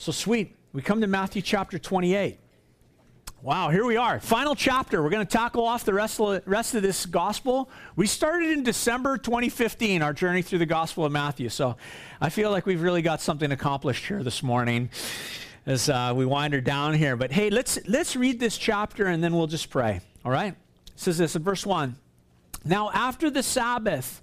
So sweet. We come to Matthew chapter 28. Wow, here we are. Final chapter. We're going to tackle off the rest of, rest of this gospel. We started in December 2015, our journey through the gospel of Matthew. So I feel like we've really got something accomplished here this morning as uh, we wind her down here. But hey, let's, let's read this chapter and then we'll just pray. All right? It says this in verse 1. Now, after the Sabbath,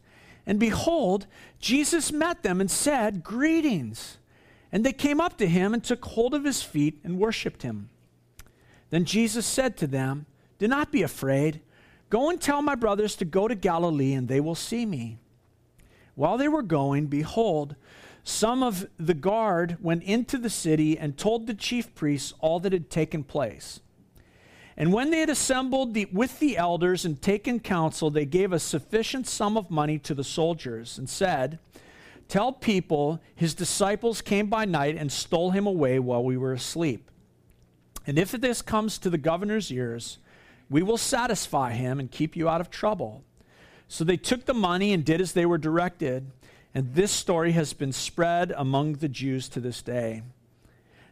And behold, Jesus met them and said, Greetings. And they came up to him and took hold of his feet and worshipped him. Then Jesus said to them, Do not be afraid. Go and tell my brothers to go to Galilee, and they will see me. While they were going, behold, some of the guard went into the city and told the chief priests all that had taken place. And when they had assembled the, with the elders and taken counsel, they gave a sufficient sum of money to the soldiers and said, Tell people his disciples came by night and stole him away while we were asleep. And if this comes to the governor's ears, we will satisfy him and keep you out of trouble. So they took the money and did as they were directed. And this story has been spread among the Jews to this day.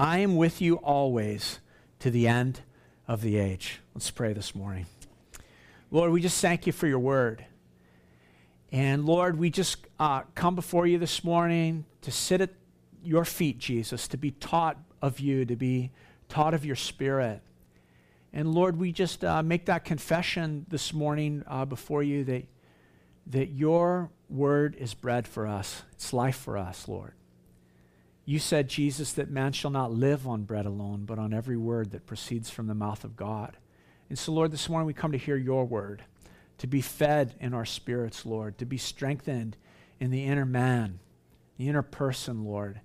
I am with you always to the end of the age. Let's pray this morning. Lord, we just thank you for your word. And Lord, we just uh, come before you this morning to sit at your feet, Jesus, to be taught of you, to be taught of your spirit. And Lord, we just uh, make that confession this morning uh, before you that, that your word is bread for us, it's life for us, Lord. You said, Jesus, that man shall not live on bread alone, but on every word that proceeds from the mouth of God. And so, Lord, this morning we come to hear your word, to be fed in our spirits, Lord, to be strengthened in the inner man, the inner person, Lord.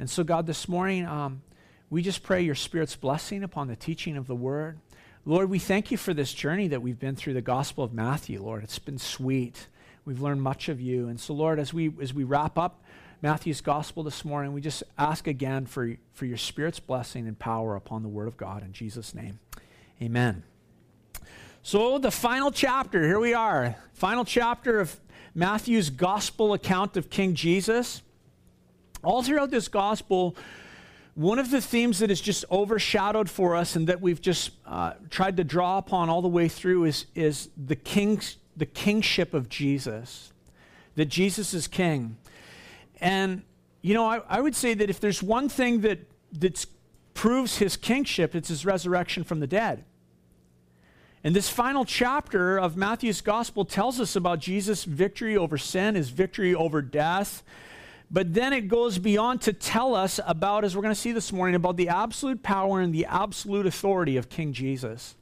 And so, God, this morning, um, we just pray your Spirit's blessing upon the teaching of the word. Lord, we thank you for this journey that we've been through the Gospel of Matthew, Lord. It's been sweet. We've learned much of you. And so, Lord, as we, as we wrap up Matthew's Gospel this morning, we just ask again for, for your Spirit's blessing and power upon the Word of God. In Jesus' name, amen. So, the final chapter, here we are. Final chapter of Matthew's Gospel account of King Jesus. All throughout this Gospel, one of the themes that is just overshadowed for us and that we've just uh, tried to draw upon all the way through is, is the, king's, the kingship of Jesus, that Jesus is king. And, you know, I, I would say that if there's one thing that that proves his kingship, it's his resurrection from the dead. And this final chapter of Matthew's gospel tells us about Jesus' victory over sin, his victory over death, but then it goes beyond to tell us about, as we're going to see this morning, about the absolute power and the absolute authority of King Jesus.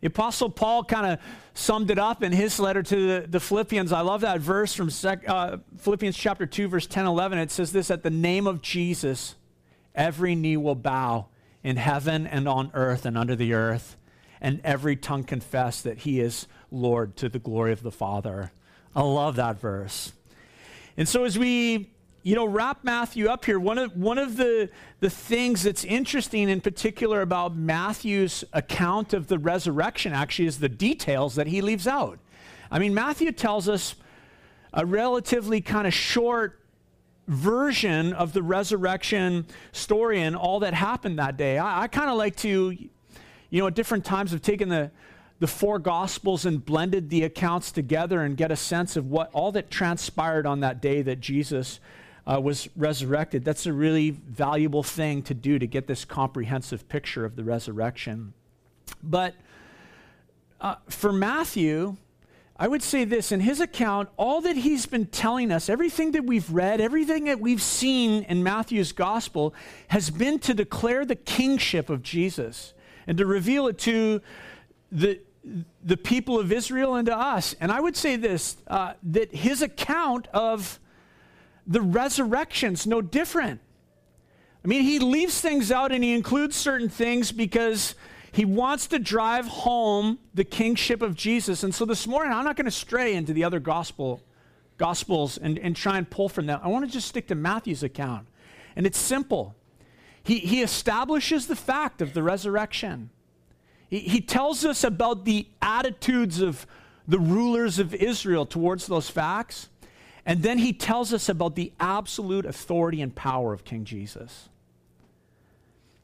The Apostle Paul kind of summed it up in his letter to the, the Philippians. I love that verse from sec, uh, Philippians chapter 2, verse 10 11. It says this At the name of Jesus, every knee will bow in heaven and on earth and under the earth, and every tongue confess that he is Lord to the glory of the Father. I love that verse. And so, as we you know, wrap Matthew up here. One of, one of the, the things that's interesting in particular about Matthew's account of the resurrection actually is the details that he leaves out. I mean, Matthew tells us a relatively kind of short version of the resurrection story and all that happened that day. I, I kind of like to, you know, at different times have taken the, the four gospels and blended the accounts together and get a sense of what all that transpired on that day that Jesus uh, was resurrected. That's a really valuable thing to do to get this comprehensive picture of the resurrection. But uh, for Matthew, I would say this in his account, all that he's been telling us, everything that we've read, everything that we've seen in Matthew's gospel, has been to declare the kingship of Jesus and to reveal it to the, the people of Israel and to us. And I would say this uh, that his account of the resurrection's no different. I mean, he leaves things out and he includes certain things because he wants to drive home the kingship of Jesus. And so this morning, I'm not going to stray into the other gospel gospels and, and try and pull from them. I want to just stick to Matthew's account. And it's simple. He, he establishes the fact of the resurrection. He, he tells us about the attitudes of the rulers of Israel towards those facts. And then he tells us about the absolute authority and power of King Jesus.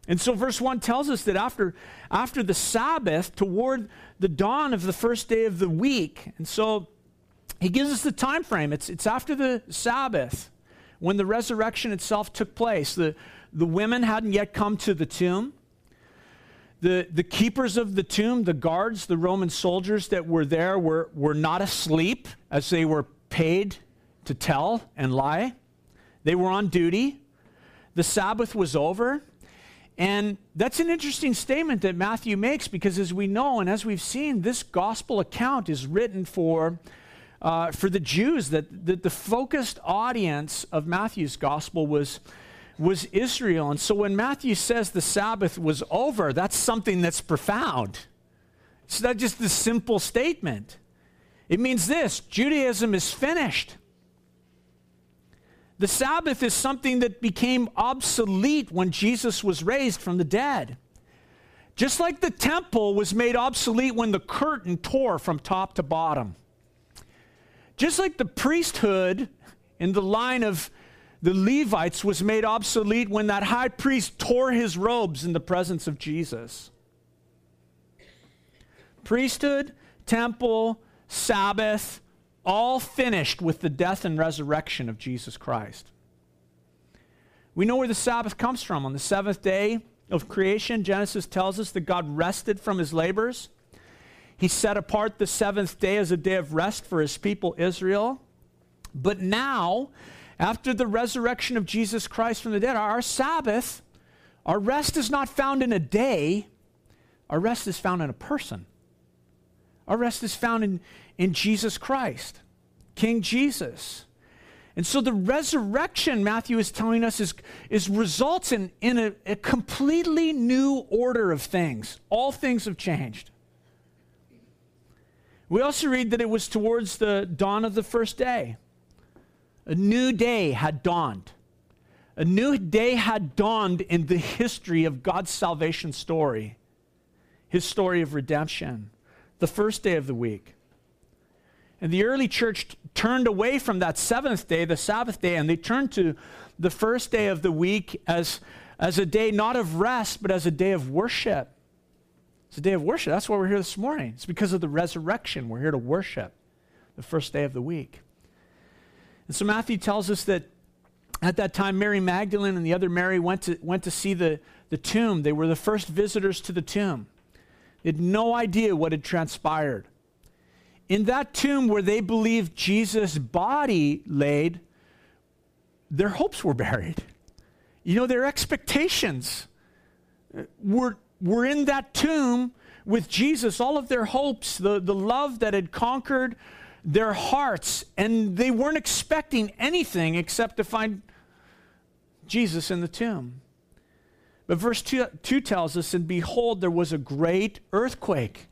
And so verse 1 tells us that after, after the Sabbath, toward the dawn of the first day of the week, and so he gives us the time frame. It's, it's after the Sabbath when the resurrection itself took place. The, the women hadn't yet come to the tomb. The, the keepers of the tomb, the guards, the Roman soldiers that were there, were, were not asleep as they were paid to tell and lie. They were on duty. The Sabbath was over. And that's an interesting statement that Matthew makes because, as we know and as we've seen, this gospel account is written for, uh, for the Jews, that, that the focused audience of Matthew's gospel was, was Israel. And so when Matthew says the Sabbath was over, that's something that's profound. It's not just a simple statement. It means this Judaism is finished. The Sabbath is something that became obsolete when Jesus was raised from the dead. Just like the temple was made obsolete when the curtain tore from top to bottom. Just like the priesthood in the line of the Levites was made obsolete when that high priest tore his robes in the presence of Jesus. Priesthood, temple, Sabbath, all finished with the death and resurrection of Jesus Christ. We know where the Sabbath comes from. On the seventh day of creation, Genesis tells us that God rested from his labors. He set apart the seventh day as a day of rest for his people, Israel. But now, after the resurrection of Jesus Christ from the dead, our Sabbath, our rest is not found in a day, our rest is found in a person. Our rest is found in, in Jesus Christ, King Jesus. And so the resurrection, Matthew is telling us, is, is results in, in a, a completely new order of things. All things have changed. We also read that it was towards the dawn of the first day. A new day had dawned. A new day had dawned in the history of God's salvation story, his story of redemption, the first day of the week. And the early church t- turned away from that seventh day, the Sabbath day, and they turned to the first day of the week as, as a day not of rest, but as a day of worship. It's a day of worship. That's why we're here this morning. It's because of the resurrection. We're here to worship the first day of the week. And so Matthew tells us that at that time, Mary Magdalene and the other Mary went to, went to see the, the tomb. They were the first visitors to the tomb. They had no idea what had transpired in that tomb where they believed Jesus' body laid, their hopes were buried. You know, their expectations uh, were, were in that tomb with Jesus, all of their hopes, the, the love that had conquered their hearts, and they weren't expecting anything except to find Jesus in the tomb. But verse 2, 2 tells us, And behold, there was a great earthquake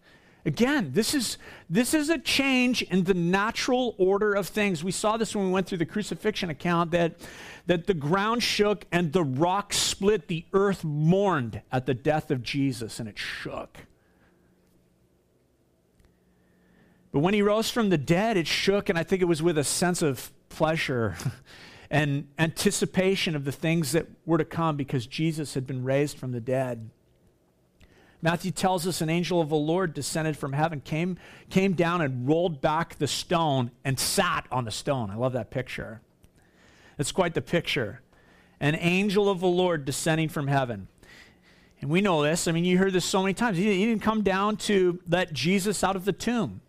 Again, this is, this is a change in the natural order of things. We saw this when we went through the crucifixion account that, that the ground shook and the rock split. The earth mourned at the death of Jesus, and it shook. But when he rose from the dead, it shook, and I think it was with a sense of pleasure and anticipation of the things that were to come because Jesus had been raised from the dead. Matthew tells us an angel of the Lord descended from heaven, came, came down and rolled back the stone and sat on the stone. I love that picture. It's quite the picture. An angel of the Lord descending from heaven. And we know this. I mean, you heard this so many times. He, didn't come down to let Jesus out of the tomb.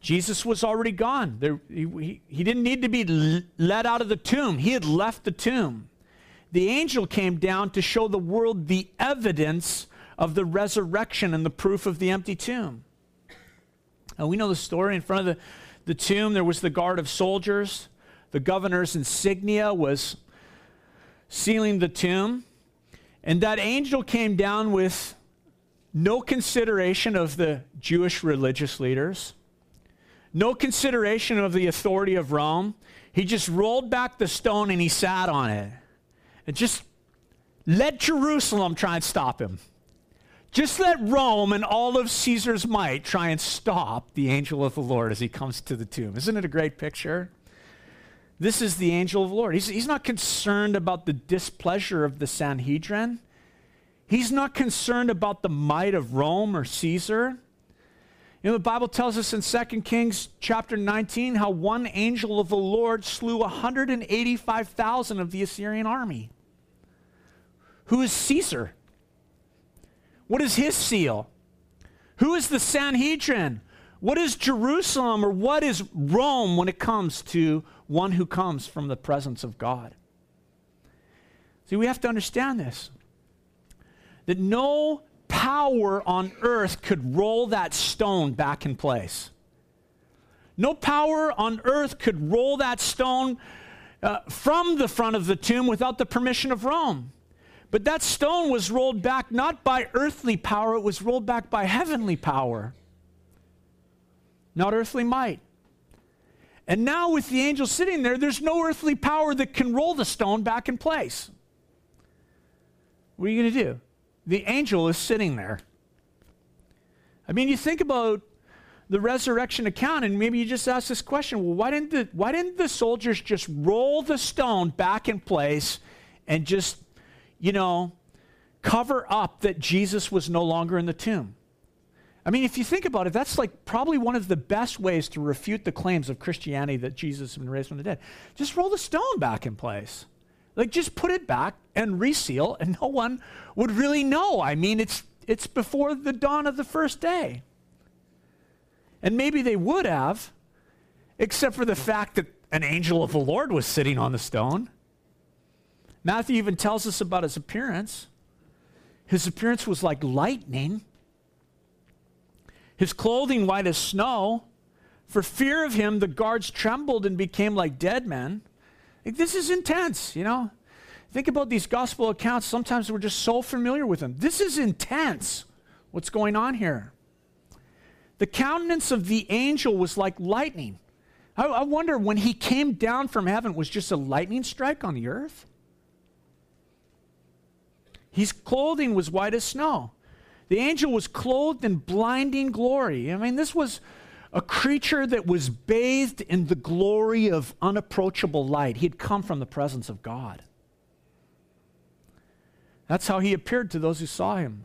Jesus was already gone. There, he, he didn't need to be let out of the tomb, he had left the tomb. The angel came down to show the world the evidence of the resurrection and the proof of the empty tomb. And we know the story. In front of the, the tomb, there was the guard of soldiers. The governor's insignia was sealing the tomb. And that angel came down with no consideration of the Jewish religious leaders, no consideration of the authority of Rome. He just rolled back the stone and he sat on it. And just let Jerusalem try and stop him. Just let Rome and all of Caesar's might try and stop the angel of the Lord as he comes to the tomb. Isn't it a great picture? This is the angel of the Lord. He's, he's not concerned about the displeasure of the Sanhedrin. He's not concerned about the might of Rome or Caesar. You know, the Bible tells us in 2 Kings chapter 19 how one angel of the Lord slew 185,000 of the Assyrian army. Who is Caesar? What is his seal? Who is the Sanhedrin? What is Jerusalem or what is Rome when it comes to one who comes from the presence of God? See, we have to understand this that no power on earth could roll that stone back in place. No power on earth could roll that stone uh, from the front of the tomb without the permission of Rome. But that stone was rolled back not by earthly power, it was rolled back by heavenly power, not earthly might. And now, with the angel sitting there, there's no earthly power that can roll the stone back in place. What are you going to do? The angel is sitting there. I mean, you think about the resurrection account, and maybe you just ask this question well, why didn't the, why didn't the soldiers just roll the stone back in place and just you know, cover up that Jesus was no longer in the tomb. I mean, if you think about it, that's like probably one of the best ways to refute the claims of Christianity that Jesus has been raised from the dead. Just roll the stone back in place. Like just put it back and reseal, and no one would really know. I mean, it's it's before the dawn of the first day. And maybe they would have, except for the fact that an angel of the Lord was sitting on the stone. Matthew even tells us about his appearance. His appearance was like lightning, his clothing white as snow. For fear of him, the guards trembled and became like dead men. Like, this is intense, you know? Think about these gospel accounts. Sometimes we're just so familiar with them. This is intense, what's going on here. The countenance of the angel was like lightning. I, I wonder when he came down from heaven, was just a lightning strike on the earth? His clothing was white as snow. The angel was clothed in blinding glory. I mean, this was a creature that was bathed in the glory of unapproachable light. He had come from the presence of God. That's how he appeared to those who saw him.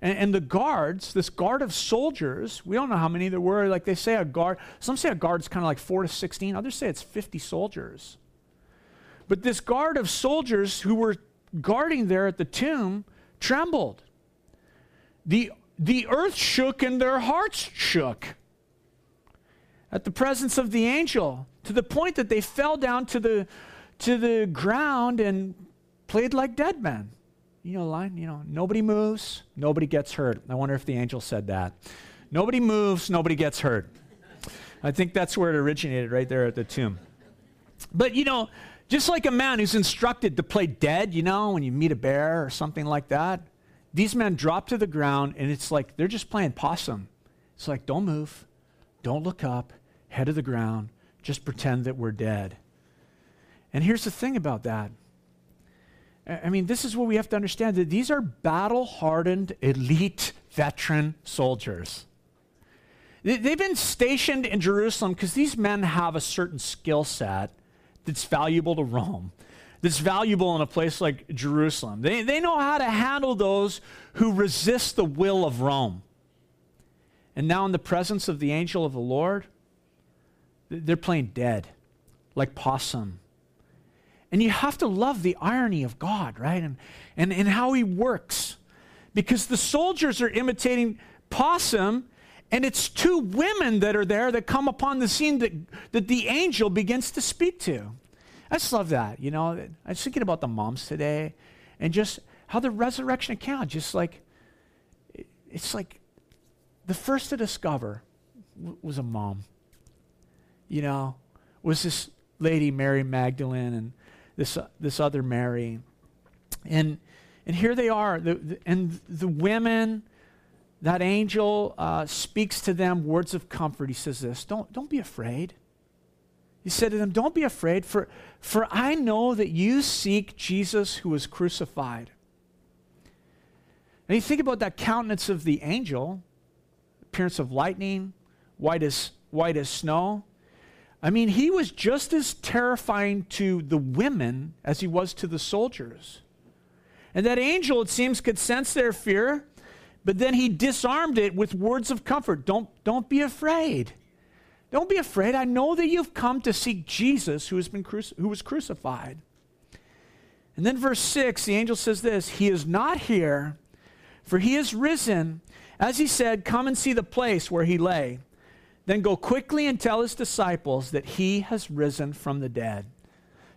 And, and, the guards, this guard of soldiers, we don't know how many there were. Like they say, a guard, some say a guard's kind of like four to 16, others say it's 50 soldiers. But this guard of soldiers who were guarding there at the tomb trembled. The, the earth shook and their hearts shook at the presence of the angel to the point that they fell down to the, to the ground and played like dead men. You know, line, you know, nobody moves, nobody gets hurt. I wonder if the angel said that. Nobody moves, nobody gets hurt. I think that's where it originated, right there at the tomb. But, you know, just like a man who's instructed to play dead, you know, when you meet a bear or something like that, these men drop to the ground, and it's like they're just playing possum. It's like, don't move, don't look up, head to the ground, just pretend that we're dead. And here's the thing about that. I mean, this is what we have to understand that these are battle hardened, elite, veteran soldiers. They've been stationed in Jerusalem because these men have a certain skill set that's valuable to Rome, that's valuable in a place like Jerusalem. They, they know how to handle those who resist the will of Rome. And now, in the presence of the angel of the Lord, they're playing dead, like possum. And you have to love the irony of God, right? And, and, and how he works. Because the soldiers are imitating possum, and it's two women that are there that come upon the scene that, that the angel begins to speak to. I just love that. You know, I was thinking about the moms today and just how the resurrection account, just like, it's like the first to discover was a mom. You know, was this lady, Mary Magdalene, and this, uh, this other Mary. And, and here they are. The, the, and the women, that angel uh, speaks to them words of comfort. He says this don't, don't be afraid. He said to them, Don't be afraid, for, for I know that you seek Jesus who was crucified. And you think about that countenance of the angel, appearance of lightning, white as, white as snow. I mean, he was just as terrifying to the women as he was to the soldiers. And that angel, it seems, could sense their fear, but then he disarmed it with words of comfort. Don't, don't be afraid. Don't be afraid. I know that you've come to seek Jesus who, has been cruci- who was crucified. And then, verse 6, the angel says this He is not here, for he is risen. As he said, Come and see the place where he lay. Then go quickly and tell his disciples that he has risen from the dead.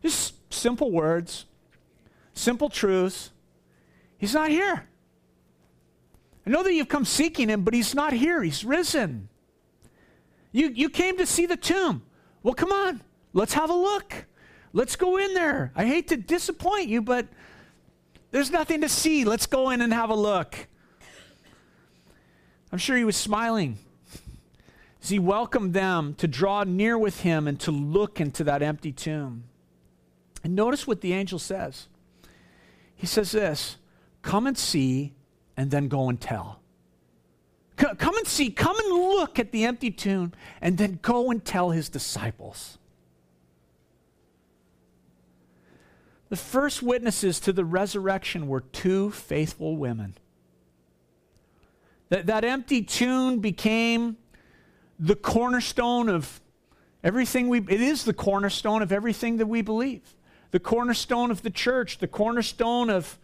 Just simple words, simple truths. He's not here. I know that you've come seeking him, but he's not here. He's risen. You, you came to see the tomb. Well, come on, let's have a look. Let's go in there. I hate to disappoint you, but there's nothing to see. Let's go in and have a look. I'm sure he was smiling as he welcomed them to draw near with him and to look into that empty tomb. And notice what the angel says. He says this Come and see, and then go and tell. Come and see, come and look at the empty tomb, and then go and tell his disciples. The first witnesses to the resurrection were two faithful women. That, that empty tomb became the cornerstone of everything we, it is the cornerstone of everything that we believe. The cornerstone of the church, the cornerstone of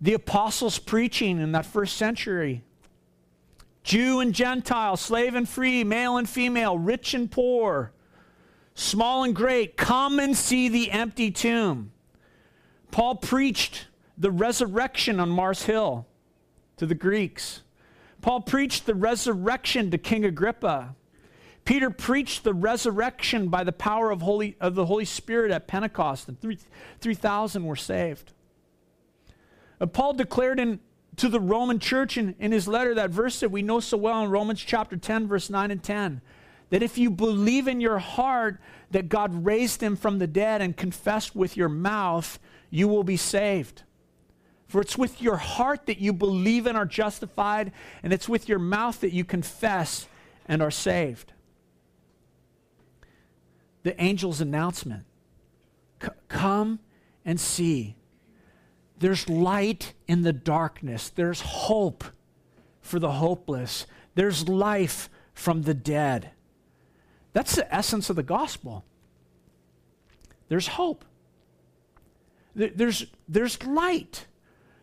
the apostles' preaching in that first century. Jew and Gentile, slave and free, male and female, rich and poor, small and great, come and see the empty tomb. Paul preached the resurrection on Mars Hill to the Greeks. Paul preached the resurrection to King Agrippa. Peter preached the resurrection by the power of, Holy, of the Holy Spirit at Pentecost, and 3,000 3, were saved. Uh, Paul declared in to the Roman church in, in his letter, that verse that we know so well in Romans chapter 10, verse 9 and 10, that if you believe in your heart that God raised him from the dead and confess with your mouth, you will be saved. For it's with your heart that you believe and are justified, and it's with your mouth that you confess and are saved. The angel's announcement come and see there's light in the darkness. There's hope for the hopeless. There's life from the dead. That's the essence of the gospel. There's hope. There's, there's light.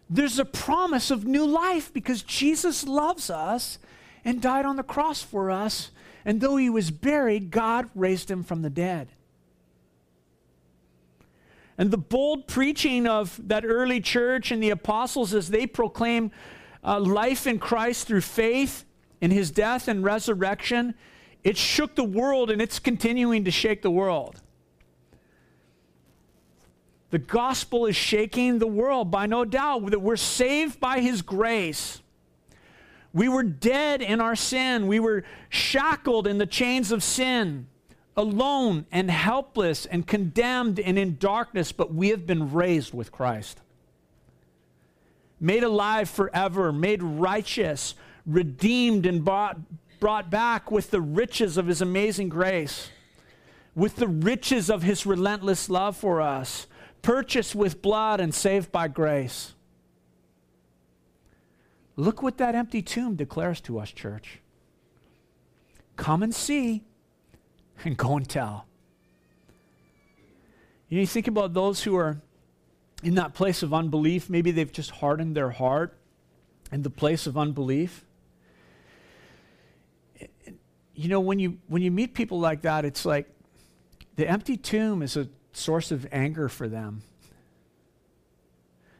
There's a promise of new life because Jesus loves us and died on the cross for us. And though he was buried, God raised him from the dead. And the bold preaching of that early church and the apostles as they proclaim uh, life in Christ through faith in his death and resurrection, it shook the world and it's continuing to shake the world. The gospel is shaking the world by no doubt that we're saved by his grace. We were dead in our sin. We were shackled in the chains of sin, alone and helpless and condemned and in darkness, but we have been raised with Christ. Made alive forever, made righteous, redeemed and brought, brought back with the riches of his amazing grace, with the riches of his relentless love for us purchased with blood and saved by grace. Look what that empty tomb declares to us, church. Come and see and go and tell. You, think about those who are in that place of unbelief. Maybe they've just hardened their heart in the place of unbelief. You know, when you, when you meet people like that, it's like the empty tomb is a source of anger for them.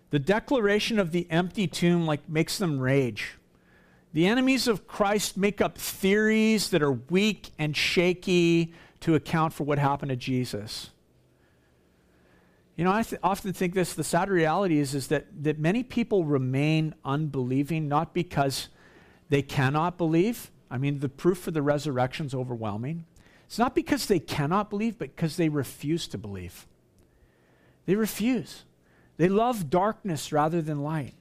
The declaration of the empty tomb like makes them rage. The enemies of Christ make up theories that are weak and shaky to account for what happened to Jesus. You know, I th- often think this the sad reality is, is that, that many people remain unbelieving not because they cannot believe. I mean, the proof for the resurrection is overwhelming. It's not because they cannot believe, but because they refuse to believe. They refuse. They love darkness rather than light.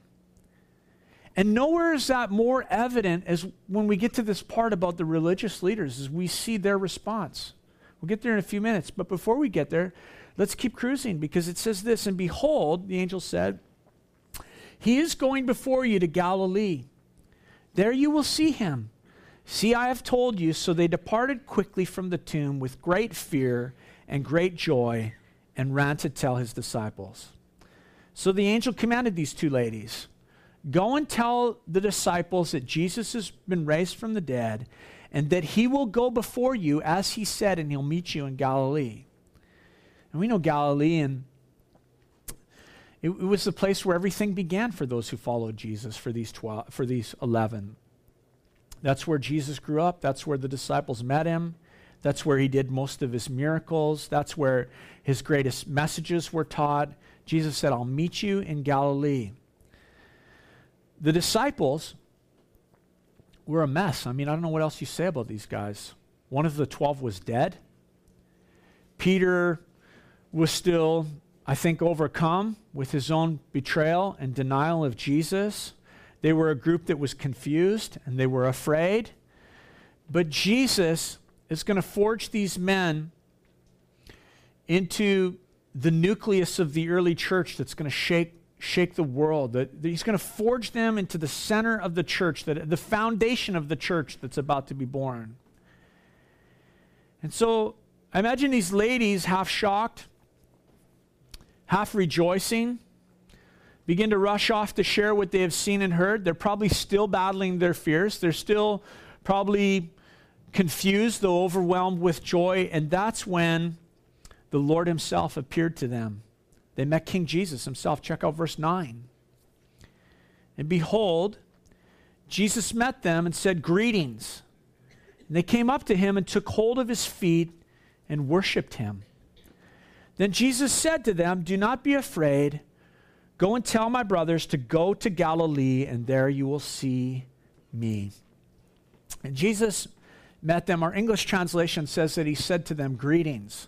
And nowhere is that more evident as when we get to this part about the religious leaders, as we see their response. We'll get there in a few minutes. But before we get there, let's keep cruising because it says this And behold, the angel said, He is going before you to Galilee. There you will see him. See, I have told you. So they departed quickly from the tomb with great fear and great joy and ran to tell his disciples. So the angel commanded these two ladies Go and tell the disciples that Jesus has been raised from the dead and that he will go before you as he said, and he'll meet you in Galilee. And we know Galilee, and it, it was the place where everything began for those who followed Jesus for these, 12, for these 11. That's where Jesus grew up. That's where the disciples met him. That's where he did most of his miracles. That's where his greatest messages were taught. Jesus said, I'll meet you in Galilee. The disciples were a mess. I mean, I don't know what else you say about these guys. One of the 12 was dead. Peter was still, I think, overcome with his own betrayal and denial of Jesus. They were a group that was confused and they were afraid. But Jesus is going to forge these men into the nucleus of the early church that's going to shake shake the world. That, that he's going to forge them into the center of the church, that the foundation of the church that's about to be born. And so I imagine these ladies half shocked, half rejoicing begin to rush off to share what they have seen and heard. They're probably still battling their fears. They're still probably confused, though overwhelmed with joy. And that's when the Lord Himself appeared to them. They met King Jesus Himself. Check out verse 9. And behold, Jesus met them and said, Greetings. And they came up to him and took hold of his feet and worshiped him. Then Jesus said to them, Do not be afraid. Go and tell my brothers to go to Galilee, and there you will see me. And Jesus met them. Our English translation says that he said to them, Greetings.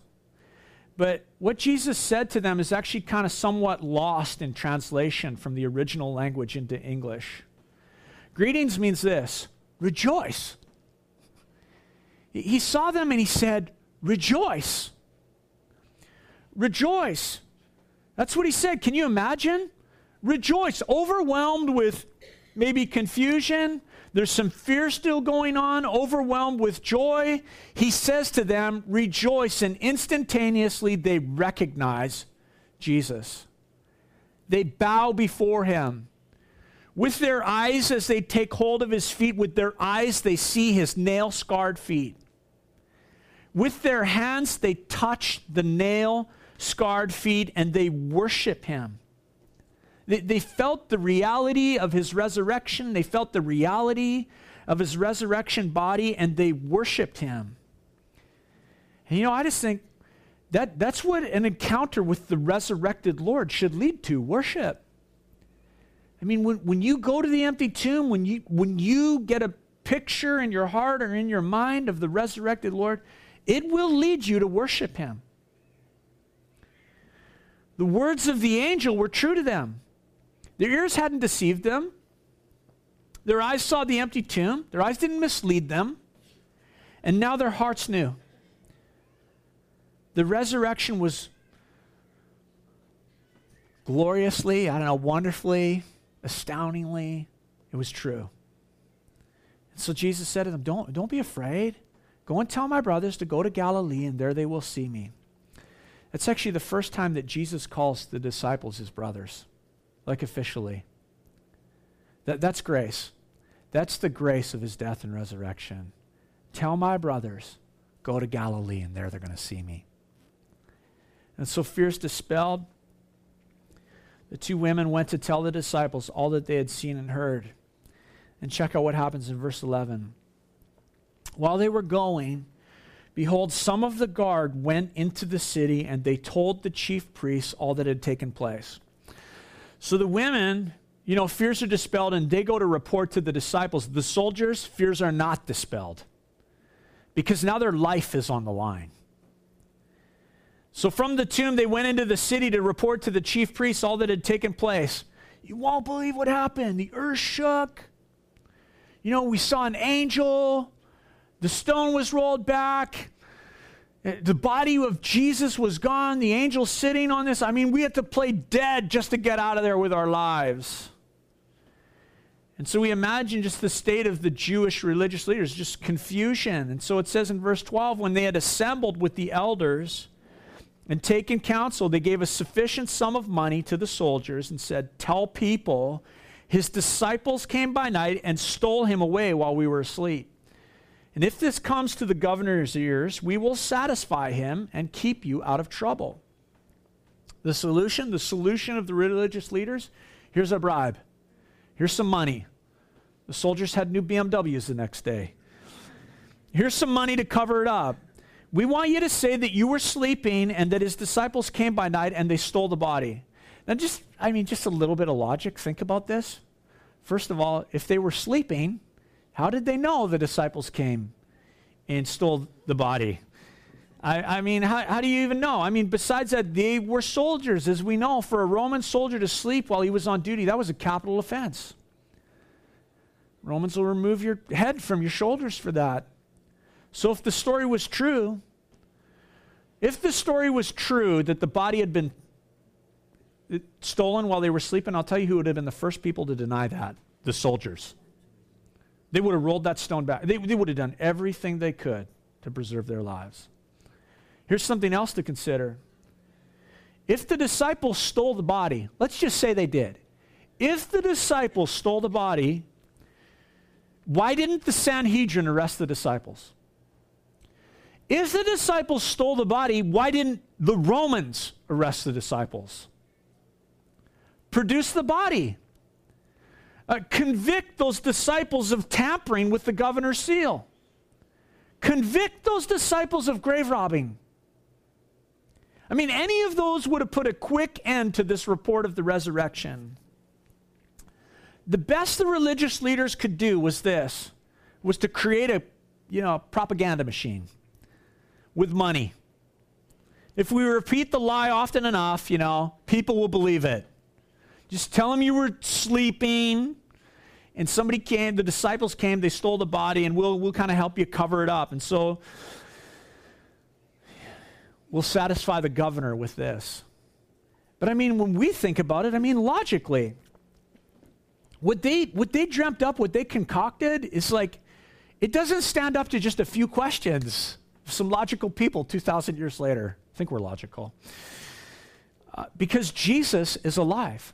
But what Jesus said to them is actually kind of somewhat lost in translation from the original language into English. Greetings means this rejoice. He saw them and he said, Rejoice. Rejoice. That's what he said. Can you imagine? Rejoice, overwhelmed with maybe confusion. There's some fear still going on, overwhelmed with joy. He says to them, Rejoice. And instantaneously they recognize Jesus. They bow before him. With their eyes, as they take hold of his feet, with their eyes, they see his nail scarred feet. With their hands, they touch the nail scarred feet and they worship him. They, they felt the reality of his resurrection, they felt the reality of his resurrection body, and they worshiped him. And you know, I just think That, that's what an encounter with the resurrected Lord should lead to worship. I mean, when, when you go to the empty tomb, when you, when you get a picture in your heart or in your mind of the resurrected Lord, it will lead you to worship him. The words of the angel were true to them. Their ears hadn't deceived them. Their eyes saw the empty tomb. Their eyes didn't mislead them. And now their hearts knew. The resurrection was gloriously, I don't know, wonderfully, astoundingly, it was true. And so Jesus said to them, Don't, don't be afraid. Go and tell my brothers to go to Galilee, and there they will see me. That's actually the first time that Jesus calls the disciples his brothers, like officially. That, that's grace. That's the grace of his death and resurrection. Tell my brothers, go to Galilee, and there they're going to see me. And so fear's dispelled. The two women went to tell the disciples all that they had seen and heard. And check out what happens in verse 11. While they were going, behold, some of the guard went into the city and they told the chief priests all that had taken place. So the women, you know, fears are dispelled and they go to report to the disciples. The soldiers, fears are not dispelled because now their life is on the line. So from the tomb, they went into the city to report to the chief priests all that had taken place. You won't believe what happened. The earth shook. You know, we saw an angel. The stone was rolled back. The body of Jesus was gone. The angel sitting on this. I mean, we had to play dead just to get out of there with our lives. And so we imagine just the state of the Jewish religious leaders, just confusion. And so it says in verse 12 when they had assembled with the elders, and taken counsel, they gave a sufficient sum of money to the soldiers and said, Tell people his disciples came by night and stole him away while we were asleep. And if this comes to the governor's ears, we will satisfy him and keep you out of trouble. The solution, the solution of the religious leaders here's a bribe, here's some money. The soldiers had new BMWs the next day. Here's some money to cover it up. We want you to say that you were sleeping and that his disciples came by night and they stole the body. Now, just, I mean, just a little bit of logic. Think about this. First of all, if they were sleeping, how did they know the disciples came and stole the body? I, I mean, how, how do you even know? I mean, besides that, they were soldiers, as we know. For a Roman soldier to sleep while he was on duty, that was a capital offense. Romans will remove your head from your shoulders for that. So if the story was true, if the story was true that the body had been stolen while they were sleeping, I'll tell you who would have been the first people to deny that the soldiers. They would have rolled that stone back. They, they would have done everything they could to preserve their lives. Here's something else to consider. If the disciples stole the body, let's just say they did. If the disciples stole the body, why didn't the Sanhedrin arrest the disciples? If the disciples stole the body, why didn't the Romans arrest the disciples? Produce the body. Uh, convict those disciples of tampering with the governor's seal. Convict those disciples of grave robbing. I mean, any of those would have put a quick end to this report of the resurrection. The best the religious leaders could do was this, was to create a, you know, a propaganda machine with money. If we repeat the lie often enough, you know, people will believe it. Just tell them you were sleeping and somebody came, the disciples came, they stole the body, and we'll, we'll kind of help you cover it up. And so we'll satisfy the governor with this. But I mean, when we think about it, I mean, logically, what they, what they dreamt up, what they concocted, is like, it doesn't stand up to just a few questions some logical people 2,000 years later. I think we're logical. Uh, because Jesus is alive.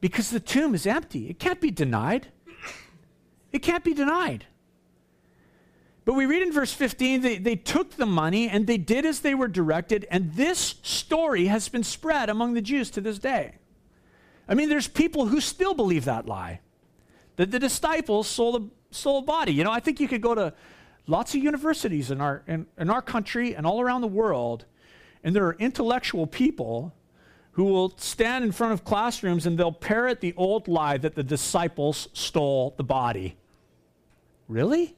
Because the tomb is empty. It can't be denied. It can't be denied. But we read in verse 15, they, they took the money and they did as they were directed, and this story has been spread among the Jews to this day. I mean, there's people who still believe that lie that the disciples sold a, sold a body. You know, I think you could go to lots of universities in our, in, in our country and all around the world, And there are intellectual people who will stand in front of classrooms and they'll parrot the old lie that the disciples stole the body. Really?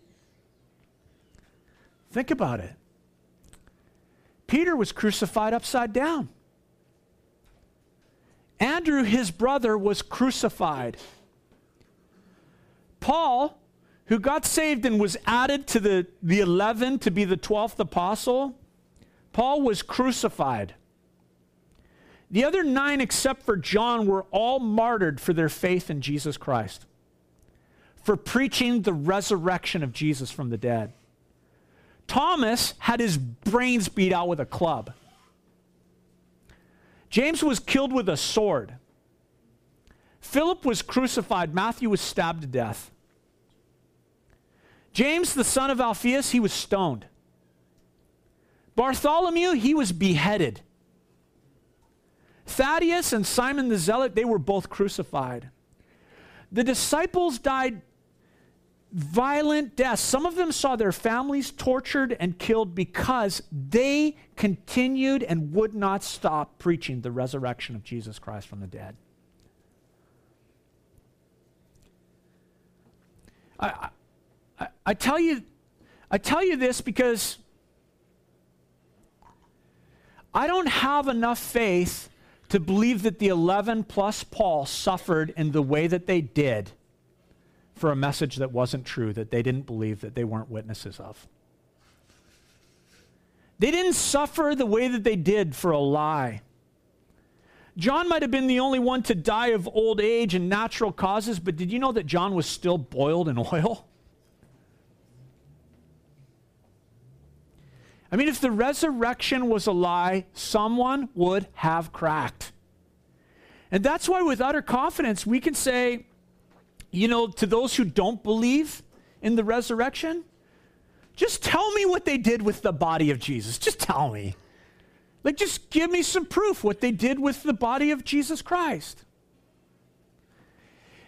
Think about it. Peter was crucified upside down. Andrew, his brother, was crucified. Paul, who got saved and was added to the, the 11 to be the 12th apostle, Paul was crucified. The other nine, except for John, were all martyred for their faith in Jesus Christ, for preaching the resurrection of Jesus from the dead. Thomas had his brains beat out with a club. James was killed with a sword. Philip was crucified. Matthew was stabbed to death. James, the son of Alphaeus, he was stoned. Bartholomew, he was beheaded. Thaddeus and Simon the Zealot, they were both crucified. The disciples died violent deaths. Some of them saw their families tortured and killed because they continued and would not stop preaching the resurrection of Jesus Christ from the dead. I, I, I tell you, I tell you this because I don't have enough faith to believe that the 11 plus Paul suffered in the way that they did for a message that wasn't true, that they didn't believe, that they weren't witnesses of. They didn't suffer the way that they did for a lie. John might have been the only one to die of old age and natural causes, but did you know that John was still boiled in oil? I mean, if the resurrection was a lie, someone would have cracked. And that's why, with utter confidence, we can say, you know, to those who don't believe in the resurrection, just tell me what they did with the body of Jesus. Just tell me. Like, just give me some proof what they did with the body of Jesus Christ.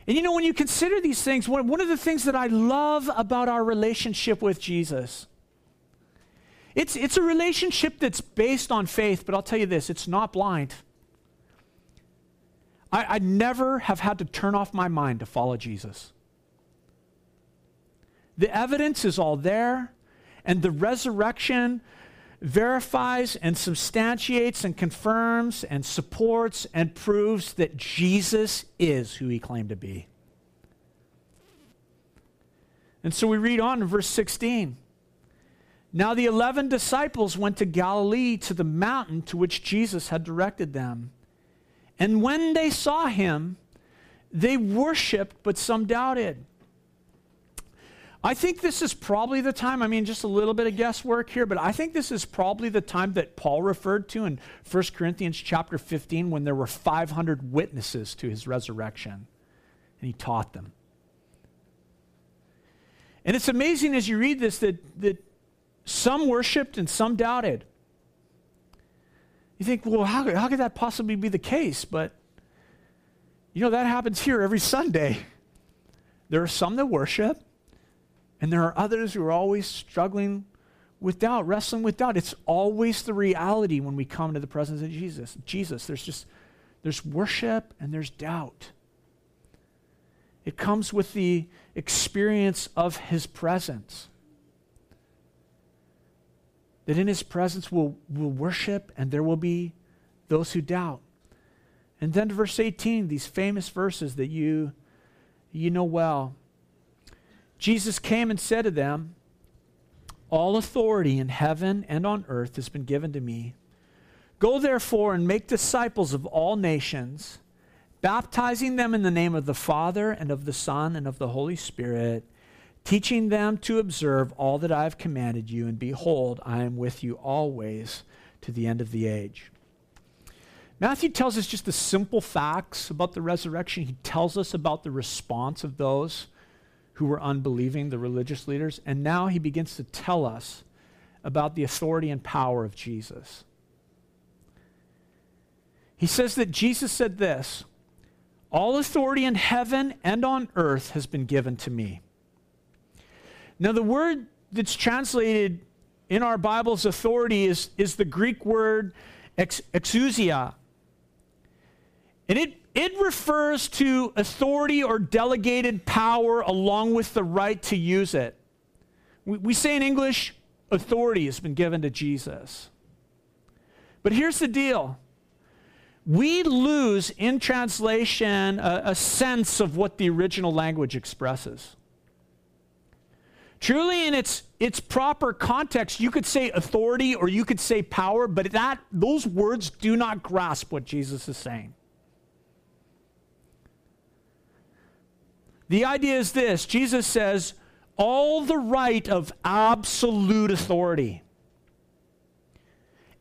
And you know, when you consider these things, one, one of the things that I love about our relationship with Jesus, it's, it's a relationship that's based on faith, but I'll tell you this it's not blind. I, I never have had to turn off my mind to follow Jesus. The evidence is all there, and the resurrection verifies and substantiates and confirms and supports and proves that Jesus is who he claimed to be. And so we read on in verse 16. Now the 11 disciples went to Galilee to the mountain to which Jesus had directed them. And when they saw him, they worshiped, but some doubted. I think this is probably the time, I mean, just a little bit of guesswork here, but I think this is probably the time that Paul referred to in 1 Corinthians chapter 15 when there were 500 witnesses to his resurrection, and he taught them. And it's amazing as you read this that, that some worshiped and some doubted. You think, well, how, how could that possibly be the case? But, you know, that happens here every Sunday. There are some that worship, and there are others who are always struggling with doubt, wrestling with doubt. It's always the reality when we come to the presence of Jesus. Jesus, there's just there's worship and there's doubt. It comes with the experience of his presence that in his presence we'll, we'll worship and there will be those who doubt. And then to verse 18, these famous verses that you, you know well. Jesus came and said to them, All authority in heaven and on earth has been given to me. Go therefore and make disciples of all nations, baptizing them in the name of the Father and of the Son and of the Holy Spirit teaching them to observe all that I have commanded you, and behold, I am with you always to the end of the age. Matthew tells us just the simple facts about the resurrection. He tells us about the response of those who were unbelieving, the religious leaders, and now he begins to tell us about the authority and power of Jesus. He says that Jesus said this All authority in heaven and on earth has been given to me. Now, the word that's translated in our Bibles, authority is, is the Greek word ex, exousia. And it, it refers to authority or delegated power along with the right to use it. We, we say in English, authority has been given to Jesus. But here's the deal we lose in translation a, a, sense of what the original language expresses. Truly, in its, its proper context, you could say authority or you could say power, but that, those words do not grasp what Jesus is saying. The idea is this Jesus says, all the right of absolute authority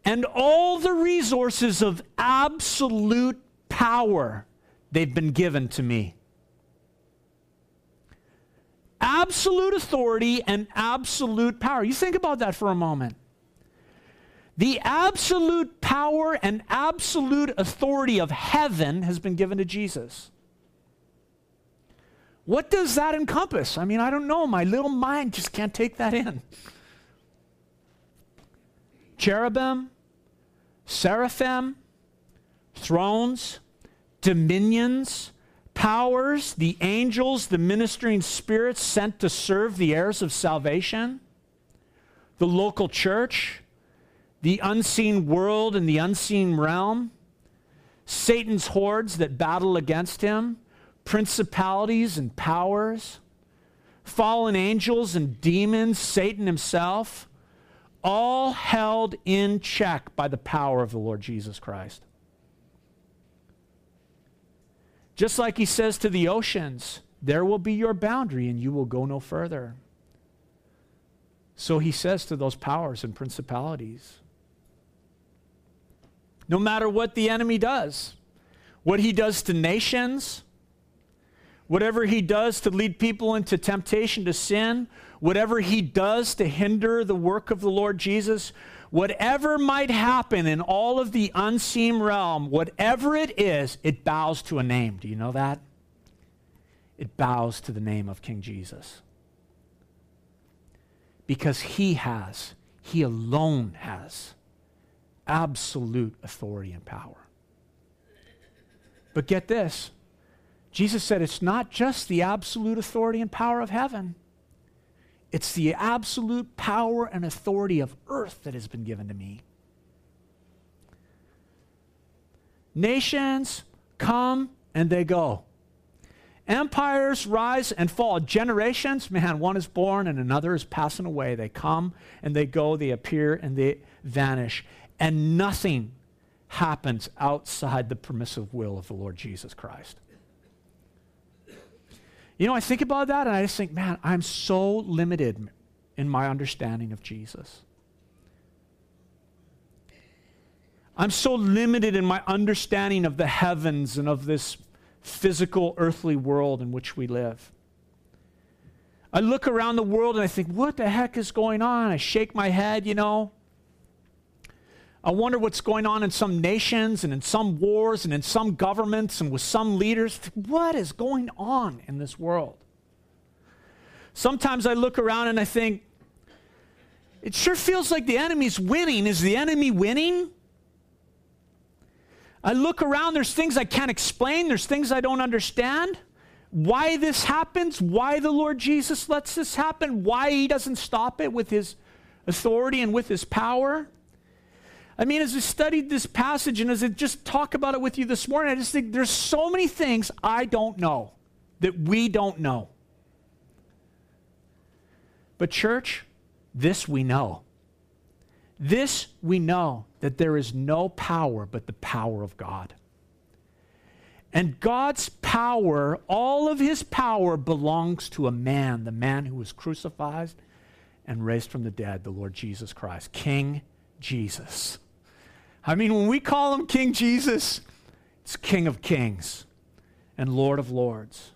and all the resources of absolute power they've been given to me. Absolute authority and absolute power. You think about that for a moment. The absolute power and absolute authority of heaven has been given to Jesus. What does that encompass? I mean, I don't know. My little mind just can't take that in. Cherubim, seraphim, thrones, dominions, powers, the angels, the ministering spirits sent to serve the heirs of salvation, the local church, the unseen world and the unseen realm, Satan's hordes that battle against him, principalities and powers, fallen angels and demons, Satan himself all held in check by the power of the Lord Jesus Christ. Just like he says to the oceans, there will be your boundary and you will go no further. So he says to those powers and principalities no matter what the enemy does, what he does to nations, whatever he does to lead people into temptation to sin, whatever he does to hinder the work of the Lord Jesus, whatever might happen in all of the unseen realm, whatever it is, it bows to a name. Do you know that? It bows to the name of King Jesus. Because he has, he alone has, absolute authority and power. But get this Jesus said it's not just the absolute authority and power of heaven. It's the absolute power and authority of earth that has been given to me. Nations come and they go. Empires rise and fall. Generations, man, one is born and another is passing away. They come and they go, they appear and they vanish. And nothing happens outside the permissive will of the Lord Jesus Christ. You know, I think about that and I just think, man, I'm so limited in my understanding of Jesus. I'm so limited in my understanding of the heavens and of this physical earthly world in which we live. I look around the world and I think, what the heck is going on? I shake my head, you know. I wonder what's going on in some nations and in some wars and in some governments and with some leaders. What is going on in this world? Sometimes I look around and I think, it sure feels like the enemy's winning. Is the enemy winning? I look around, there's things I can't explain, there's things I don't understand. Why this happens, why the Lord Jesus lets this happen, why he doesn't stop it with his authority and with his power. I mean, as we studied this passage and as I just talk about it with you this morning, I just think there's so many things I don't know that we don't know. But, church, this we know. This we know that there is no power but the power of God. And God's power, all of his power, belongs to a man, the man who was crucified and raised from the dead, the Lord Jesus Christ, King Jesus. I mean, when we call him King Jesus, it's King of Kings and Lord of Lords.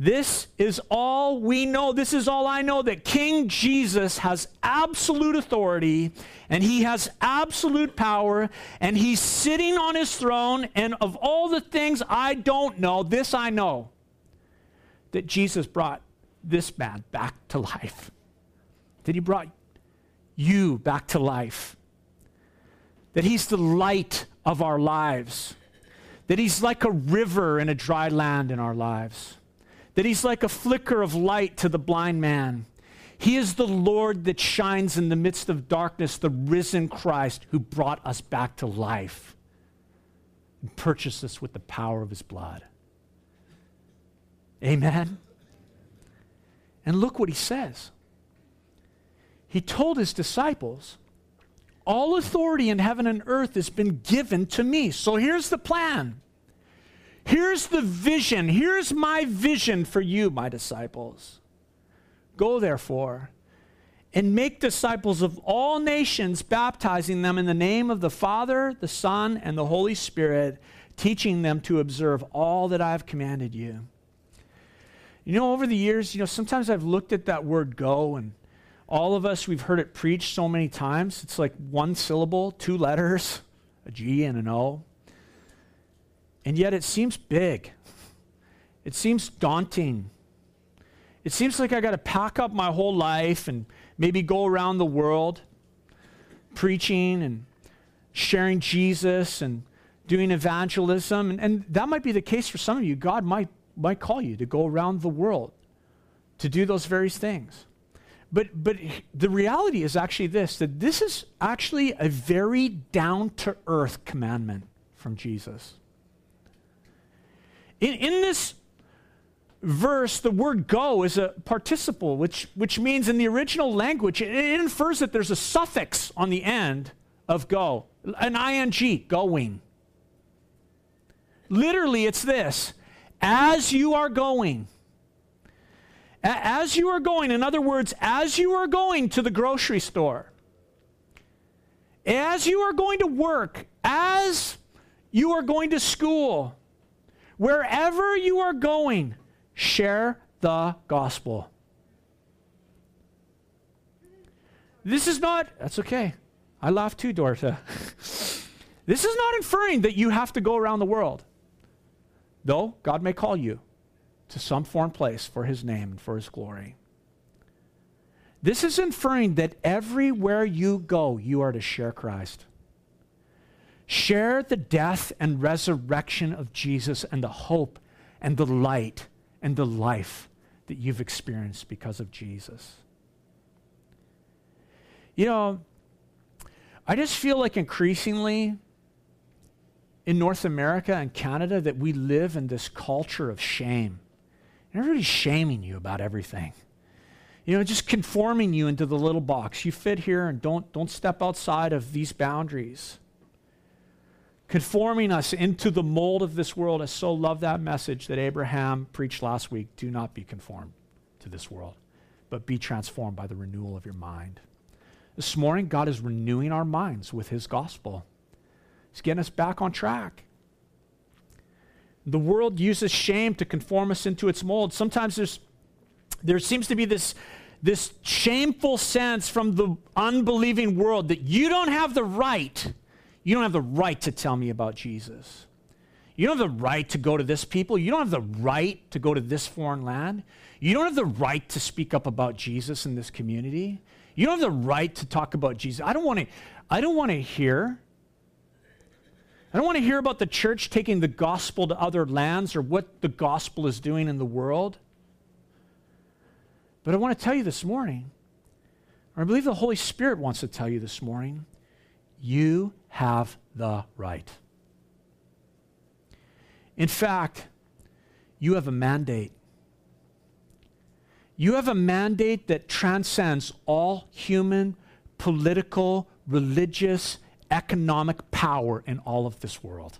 This is all we know. This is all I know that King Jesus has absolute authority and he has absolute power and he's sitting on his throne. And of all the things I don't know, this I know that Jesus brought this man back to life. That he brought you back to life. That He's the light of our lives. That He's like a river in a dry land in our lives. That He's like a flicker of light to the blind man. He is the Lord that shines in the midst of darkness, the risen Christ who brought us back to life and purchased us with the power of His blood. Amen. And look what He says he told his disciples, All authority in heaven and earth has been given to me. So here's the plan. Here's the vision. Here's my vision for you, my disciples. Go, therefore, and make disciples of all nations, baptizing them in the name of the Father, the Son, and the Holy Spirit, teaching them to observe all that I have commanded you. You know, over the years, you know, sometimes I've looked at that word go and all of us, we've heard it preached so many times. It's like one syllable, two letters, a G and an O. And yet it seems big. It seems daunting. It seems like I got to pack up my whole life and maybe go around the world preaching and sharing Jesus and doing evangelism. And, and that might be the case for some of you. God might, might call you to go around the world to do those various things. But, but the reality is actually this that this is actually a very down to earth commandment from Jesus. In, in this verse, the word go is a participle, which, which means in the original language, it, it infers that there's a suffix on the end of go, an ing, going. Literally, it's this as you are going as you are going, in other words, as you are going to the grocery store, as you are going to work, as you are going to school, wherever you are going, share the gospel. This is not, that's okay. I laugh too, Dorotha. this is not inferring that you have to go around the world, though God may call you to some foreign place for his name and for his glory. This is inferring that everywhere you go, you are to share Christ. Share the death and resurrection of Jesus and the hope and the light and the life that you've experienced because of Jesus. You know, I just feel like increasingly in North America and Canada that we live in this culture of shame Everybody's shaming you about everything. You know, just conforming you into the little box. You fit here and don't, don't step outside of these boundaries. Conforming us into the mold of this world. I so love that message that Abraham preached last week. Do not be conformed to this world, but be transformed by the renewal of your mind. This morning, God is renewing our minds with his gospel. He's getting us back on track. The world uses shame to conform us into its mold. Sometimes there's, there seems to be this, this shameful sense from the unbelieving world that you don't have the right, you don't have the right to tell me about Jesus. You don't have the right to go to this people. You don't have the right to go to this foreign land. You don't have the right to speak up about Jesus in this community. You don't have the right to talk about Jesus. I don't want to I don't want to hear I don't want to hear about the church taking the gospel to other lands or what the gospel is doing in the world. But I want to tell you this morning, or I believe the Holy Spirit wants to tell you this morning, you have the right. In fact, you have a mandate. You have a mandate that transcends all human, political, religious, economic power in all of this world.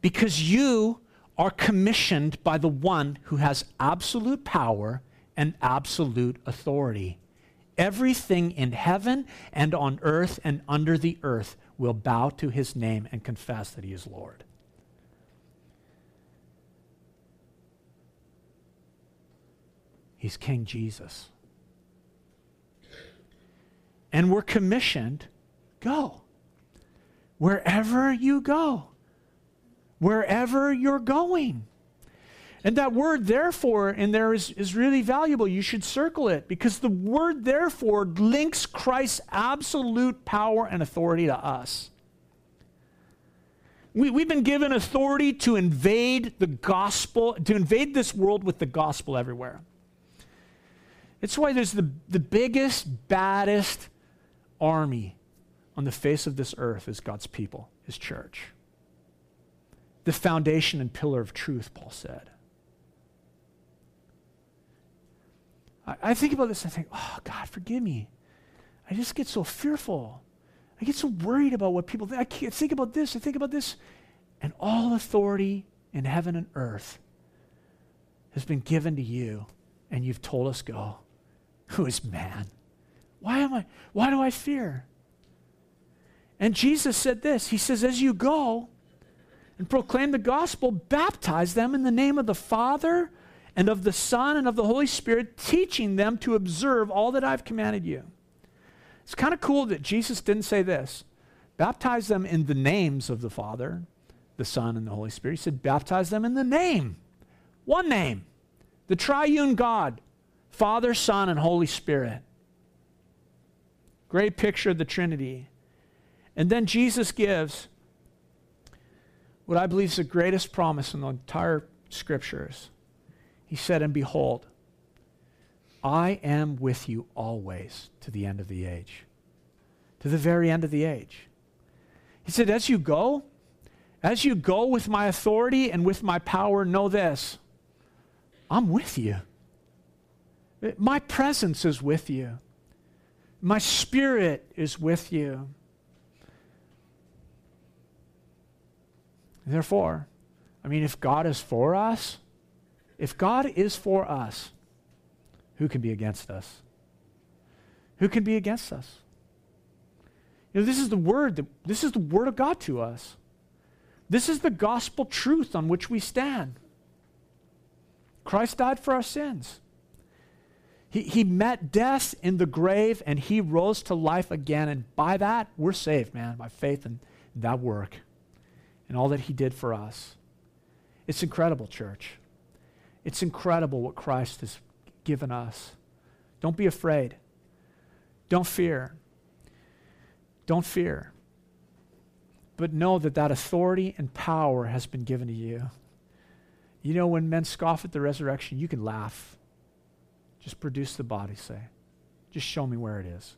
Because you are commissioned by the one who has absolute power and absolute authority. Everything in heaven and on earth and under the earth will bow to his name and confess that he is Lord. He's King Jesus and we're commissioned go. Wherever you go, wherever you're going. And that word therefore in there is, is really valuable. You should circle it because the word therefore links Christ's absolute power and authority to us. We, we've been given authority to invade the gospel, to invade this world with the gospel everywhere. It's why there's the, the biggest, baddest army on the face of this earth is God's people, his church. The foundation and pillar of truth, Paul said. I, I think about this, and I think, oh, God, forgive me. I just get so fearful. I get so worried about what people think. I can't think about this, I think about this. And all authority in heaven and earth has been given to you, and you've told us go. Who is man? Why am I why do I fear? And Jesus said this. He says, as you go and proclaim the gospel, baptize them in the name of the Father and of the Son and of the Holy Spirit, teaching them to observe all that I've commanded you. It's kind of cool that Jesus didn't say this baptize them in the names of the Father, the Son, and the Holy Spirit. He said, baptize them in the name, one name, the triune God, Father, Son, and Holy Spirit. Great picture of the Trinity. And then Jesus gives what I believe is the greatest promise in the entire scriptures. He said, And behold, I am with you always to the end of the age. To the very end of the age. He said, As you go, as you go with my authority and with my power, know this I'm with you. My presence is with you. My spirit is with you. Therefore, I mean, if God is for us, if God is for us, who can be against us? Who can be against us? You know, this is the word that, this is the word of God to us. This is the gospel truth on which we stand. Christ died for our sins. He, he met death in the grave and he rose to life again. And by that, we're saved, man, by faith in that work and all that he did for us. It's incredible, church. It's incredible what Christ has given us. Don't be afraid. Don't fear. Don't fear. But know that that authority and power has been given to you. You know, when men scoff at the resurrection, you can laugh. Just produce the body, say. Just show me where it is.